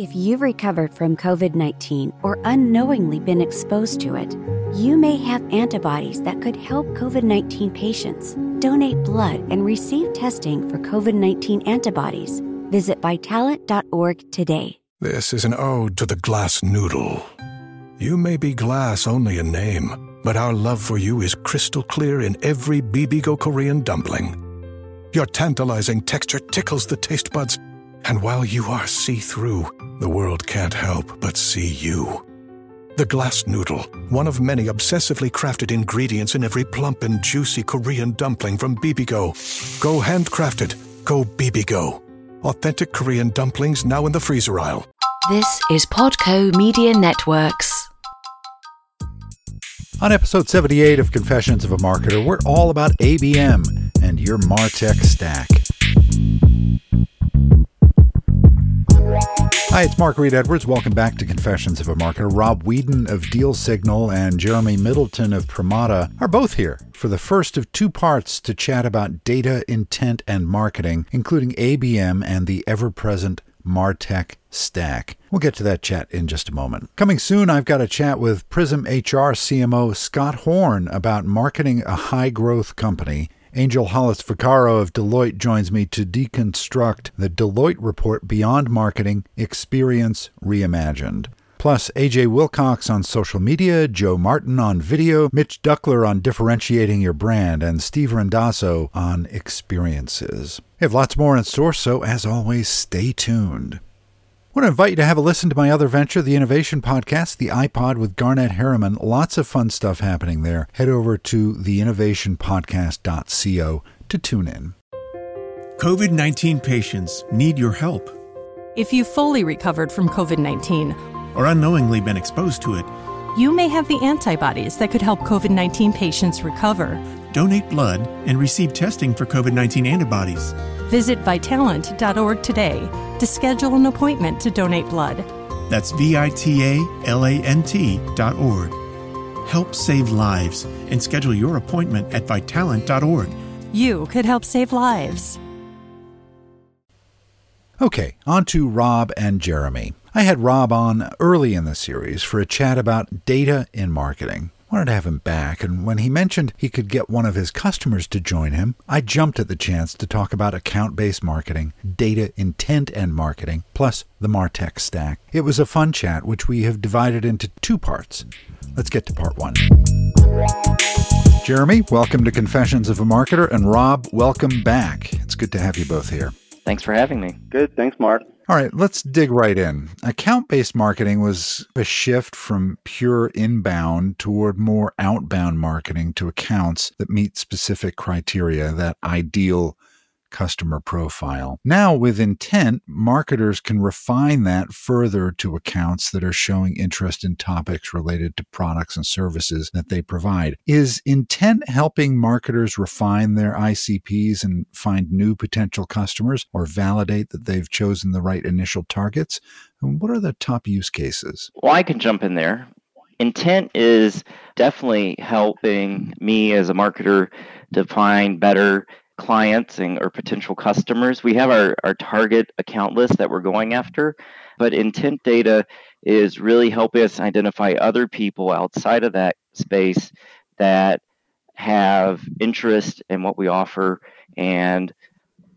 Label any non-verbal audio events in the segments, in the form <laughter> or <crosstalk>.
If you've recovered from COVID 19 or unknowingly been exposed to it, you may have antibodies that could help COVID 19 patients. Donate blood and receive testing for COVID 19 antibodies. Visit vitalant.org today. This is an ode to the glass noodle. You may be glass only in name, but our love for you is crystal clear in every Bibigo Korean dumpling. Your tantalizing texture tickles the taste buds, and while you are see through, the world can't help but see you. The glass noodle, one of many obsessively crafted ingredients in every plump and juicy Korean dumpling from Bibigo. Go handcrafted, go Bibigo. Authentic Korean dumplings now in the freezer aisle. This is Podco Media Networks. On episode 78 of Confessions of a Marketer, we're all about ABM and your Martech stack. Hi, it's Mark Reed Edwards. Welcome back to Confessions of a Marketer. Rob Whedon of Deal Signal and Jeremy Middleton of Pramata are both here for the first of two parts to chat about data, intent, and marketing, including ABM and the ever present Martech stack. We'll get to that chat in just a moment. Coming soon, I've got a chat with Prism HR CMO Scott Horn about marketing a high growth company Angel Hollis Vaccaro of Deloitte joins me to deconstruct the Deloitte report Beyond Marketing Experience Reimagined. Plus, AJ Wilcox on social media, Joe Martin on video, Mitch Duckler on differentiating your brand, and Steve Randazzo on experiences. We have lots more in store, so as always, stay tuned. I want to invite you to have a listen to my other venture, the Innovation Podcast, the iPod with Garnet Harriman. Lots of fun stuff happening there. Head over to theinnovationpodcast.co to tune in. COVID 19 patients need your help. If you've fully recovered from COVID 19 or unknowingly been exposed to it, you may have the antibodies that could help COVID 19 patients recover. Donate blood and receive testing for COVID 19 antibodies. Visit vitalant.org today to schedule an appointment to donate blood. That's V I T A L A N T dot org. Help save lives and schedule your appointment at vitalant.org. You could help save lives. Okay, on to Rob and Jeremy. I had Rob on early in the series for a chat about data in marketing wanted to have him back, and when he mentioned he could get one of his customers to join him, I jumped at the chance to talk about account based marketing, data intent and marketing, plus the Martech stack. It was a fun chat, which we have divided into two parts. Let's get to part one. Jeremy, welcome to Confessions of a Marketer, and Rob, welcome back. It's good to have you both here. Thanks for having me. Good. Thanks, Mark. All right, let's dig right in. Account based marketing was a shift from pure inbound toward more outbound marketing to accounts that meet specific criteria, that ideal customer profile. Now, with intent, marketers can refine that further to accounts that are showing interest in topics related to products and services that they provide. Is intent helping marketers refine their ICPs and find new potential customers or validate that they've chosen the right initial targets? And what are the top use cases? Well, I can jump in there. Intent is definitely helping me as a marketer to find better clients and or potential customers. We have our, our target account list that we're going after, but intent data is really helping us identify other people outside of that space that have interest in what we offer and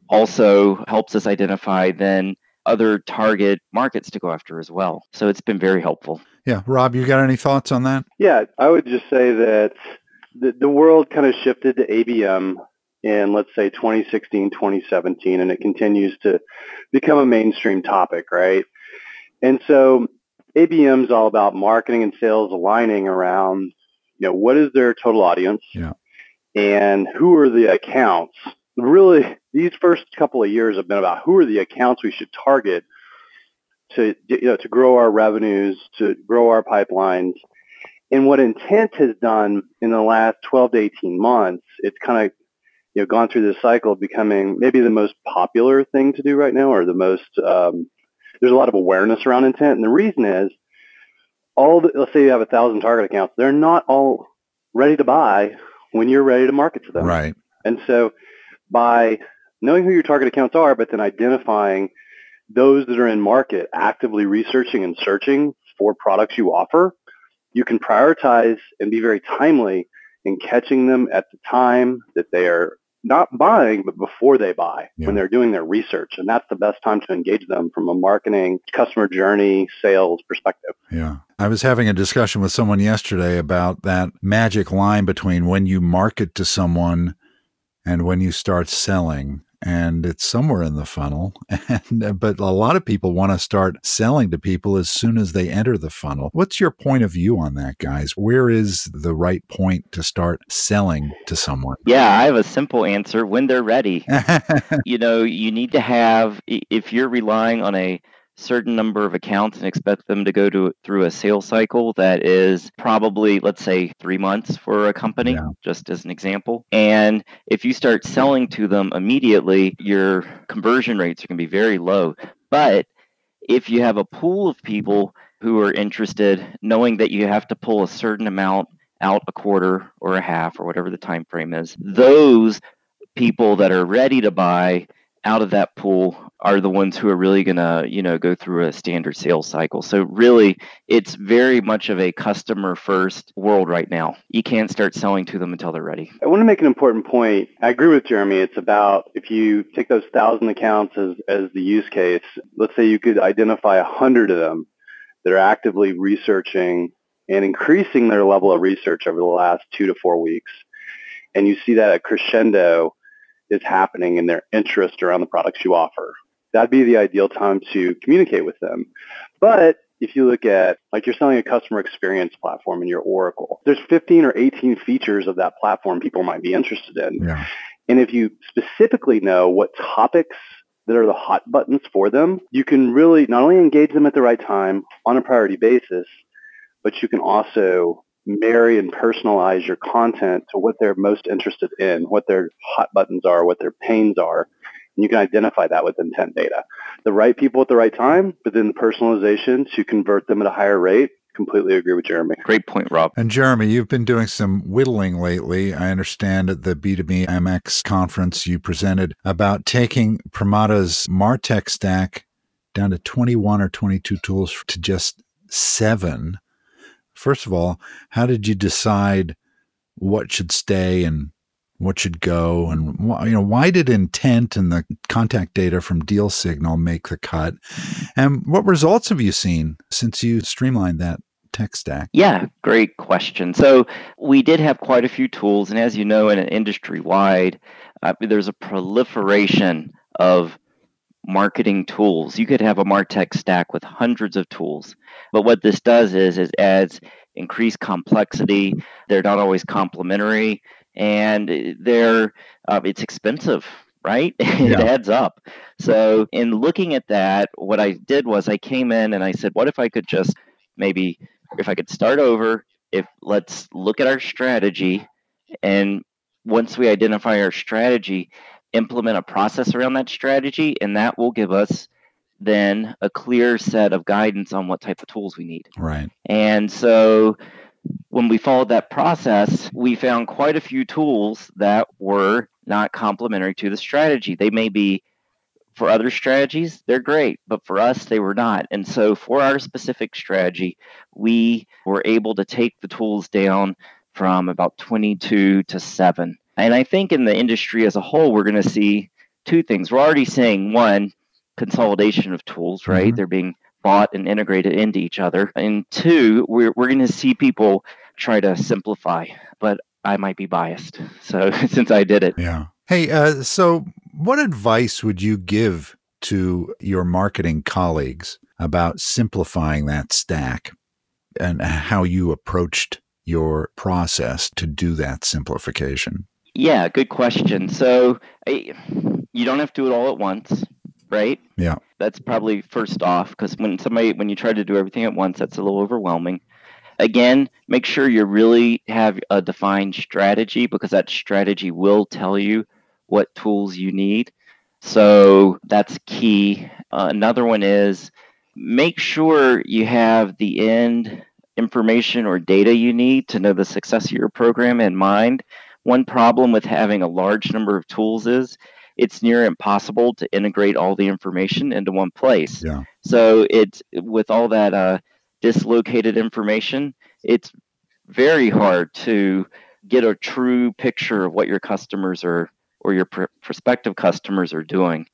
also helps us identify then other target markets to go after as well. So it's been very helpful. Yeah. Rob, you got any thoughts on that? Yeah, I would just say that the, the world kind of shifted to ABM in let's say 2016, 2017, and it continues to become a mainstream topic, right? And so ABM is all about marketing and sales aligning around, you know, what is their total audience? Yeah. And who are the accounts? Really, these first couple of years have been about who are the accounts we should target to you know to grow our revenues, to grow our pipelines. And what intent has done in the last 12 to 18 months, it's kind of you know gone through this cycle of becoming maybe the most popular thing to do right now, or the most um, there's a lot of awareness around intent. And the reason is all the, let's say you have a thousand target accounts, they're not all ready to buy when you're ready to market to them. Right. And so by knowing who your target accounts are, but then identifying those that are in market, actively researching and searching for products you offer, you can prioritize and be very timely in catching them at the time that they are not buying, but before they buy, Yeah. when they're doing their research. And that's the best time to engage them from a marketing, customer journey, sales perspective. Yeah. I was having a discussion with someone yesterday about that magic line between when you market to someone and when you start selling. And it's somewhere in the funnel. <laughs> And uh, but a lot of people want to start selling to people as soon as they enter the funnel. What's your point of view on that, guys? Where is the right point to start selling to someone? Yeah, I have a simple answer when they're ready. <laughs> you know, you need to have, if you're relying on a certain number of accounts and expect them to go to through a sales cycle that is probably let's say 3 months for a company Yeah. just as an example and if you start selling to them immediately your conversion rates are going to be very low but if you have a pool of people who are interested knowing that you have to pull a certain amount out a quarter or a half or whatever the time frame is those people that are ready to buy out of that pool are the ones who are really going to you know go through a standard sales cycle so really it's very much of a customer first world right now you can't start selling to them until they're ready I want to make an important point. I agree with Jeremy. It's about if you take those thousand accounts as, as the use case, let's say you could identify a hundred of them that are actively researching and increasing their level of research over the last two to four weeks. And you see that a crescendo is happening in their interest around the products you offer. That'd be the ideal time to communicate with them. But if you look at, like you're selling a customer experience platform in your Oracle, there's 15 or 18 features of that platform people might be interested in. Yeah. And if you specifically know what topics that are the hot buttons for them, you can really not only engage them at the right time on a priority basis, but you can also marry and personalize your content to what they're most interested in, what their hot buttons are, what their pains are. And you can identify that with intent data. The right people at the right time, but then the personalization to convert them at a higher rate. Completely agree with Jeremy. great point rob And Jeremy, you've been doing some whittling lately. I understand at the B2B MX conference you presented about taking Pramata's Martech stack down to 21 or 22 tools to just seven. First of all, how did you decide what should stay and what should go? And why, you know why did intent and the contact data from deal signal make the cut? And what results have you seen since you streamlined that tech stack? Yeah, great question. So we did have quite a few tools, and as you know, in an industry wide, uh, there's a proliferation of marketing tools. You could have a Martech stack with hundreds of tools, but what this does is it adds increased complexity. They're not always complementary, and they're uh, it's expensive. Right? <laughs> it Yeah. adds up. So, in looking at that, what I did was I came in and I said, what if I could just maybe if I could start over, if let's look at our strategy and once we identify our strategy, implement a process around that strategy, and that will give us then a clear set of guidance on what type of tools we need. right And so when we followed that process, we found quite a few tools that were not complementary to the strategy. They may be for other strategies, they're great, but for us, they were not. And so for our specific strategy, we were able to take the tools down from about 22 to 7. And I think in the industry as a whole, we're going to see two things. We're already seeing one, consolidation of tools, right? Mhm. They're being bought and integrated into each other. And two, we're, we're going to see people try to simplify, but I might be biased. So <laughs> since I did it, Yeah. Hey, uh, so what advice would you give to your marketing colleagues about simplifying that stack and how you approached your process to do that simplification? Yeah, good question. So I, you don't have to do it all at once, right? Yeah. That's probably first off because when somebody when you try to do everything at once, that's a little overwhelming. Again, make sure you really have a defined strategy because that strategy will tell you what tools you need. So that's key. Uh, another one is make sure you have the end information or data you need to know the success of your program in mind. One problem with having a large number of tools is it's near impossible to integrate all the information into one place. Yeah. So it's with all that uh, dislocated information, it's very hard to get a true picture of what your customers are or your pr- prospective customers are doing.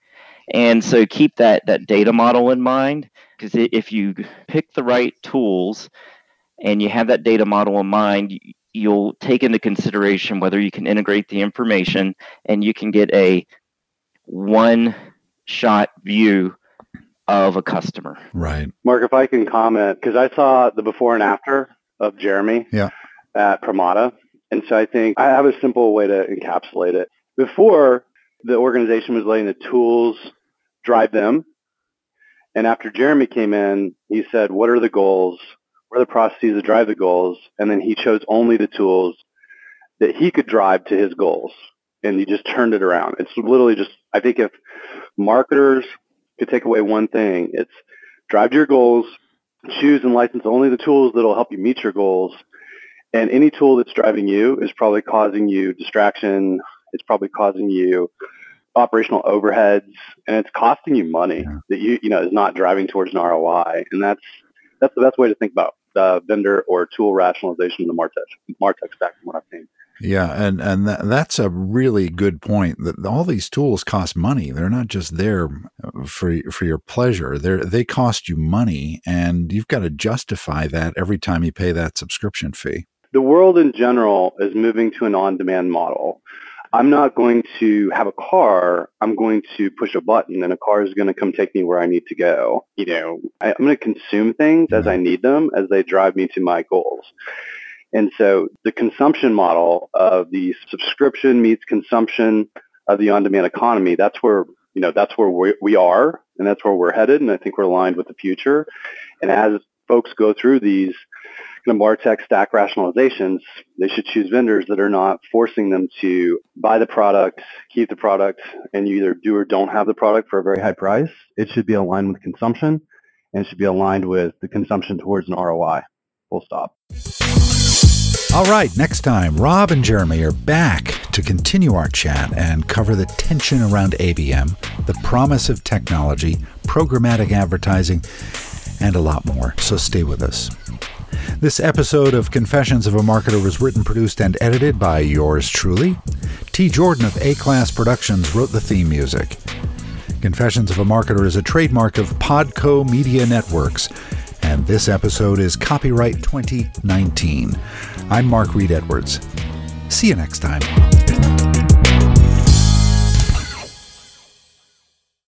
And so keep that that data model in mind because if you pick the right tools and you have that data model in mind, you'll take into consideration whether you can integrate the information and you can get a one shot view of a customer. Right. Mark, if I can comment, because I saw the before and after of Jeremy Yeah. at Pramata. And so I think I have a simple way to encapsulate it. Before, the organization was letting the tools drive them. And after Jeremy came in, he said, what are the goals? What are the processes that drive the goals? And then he chose only the tools that he could drive to his goals. And he just turned it around. It's literally just, I think if marketers could take away one thing, it's drive to your goals, choose and license only the tools that will help you meet your goals. And any tool that's driving you is probably causing you distraction. It's probably causing you operational overheads and it's costing you money Yeah. that you, you know, is not driving towards an ROI. And that's, that's the best way to think about uh, vendor or tool rationalization in the Martech, Martech stack from what I've seen. Yeah, and and that, that's a really good point. That all these tools cost money. They're not just there for for your pleasure. They they cost you money, and you've got to justify that every time you pay that subscription fee. the world in general is moving to an on-demand model. I'm not going to have a car. I'm going to push a button and a car is going to come take me where I need to go. You know, I, I'm going to consume things as I mm-hmm. need them as they drive me to my goals. And so the consumption model of the subscription meets consumption of the on-demand economy, that's where, you know, that's where we, we are and that's where we're headed. And I think we're aligned with the future. And as folks go through these of MarTech stack rationalizations, they should choose vendors that are not forcing them to buy the product, keep the product, and you either do or don't have the product for a very high price. It should be aligned with consumption and it should be aligned with the consumption towards an ROI. Full stop. All right, next time, Rob and Jeremy are back to continue our chat and cover the tension around ABM, the promise of technology, programmatic advertising, and a lot more. So stay with us. This episode of Confessions of a Marketer was written, produced, and edited by yours truly. T. Jordan of A Class Productions wrote the theme music. Confessions of a Marketer is a trademark of Podco Media Networks, and this episode is copyright 2019. I'm Mark Reed Edwards. See you next time.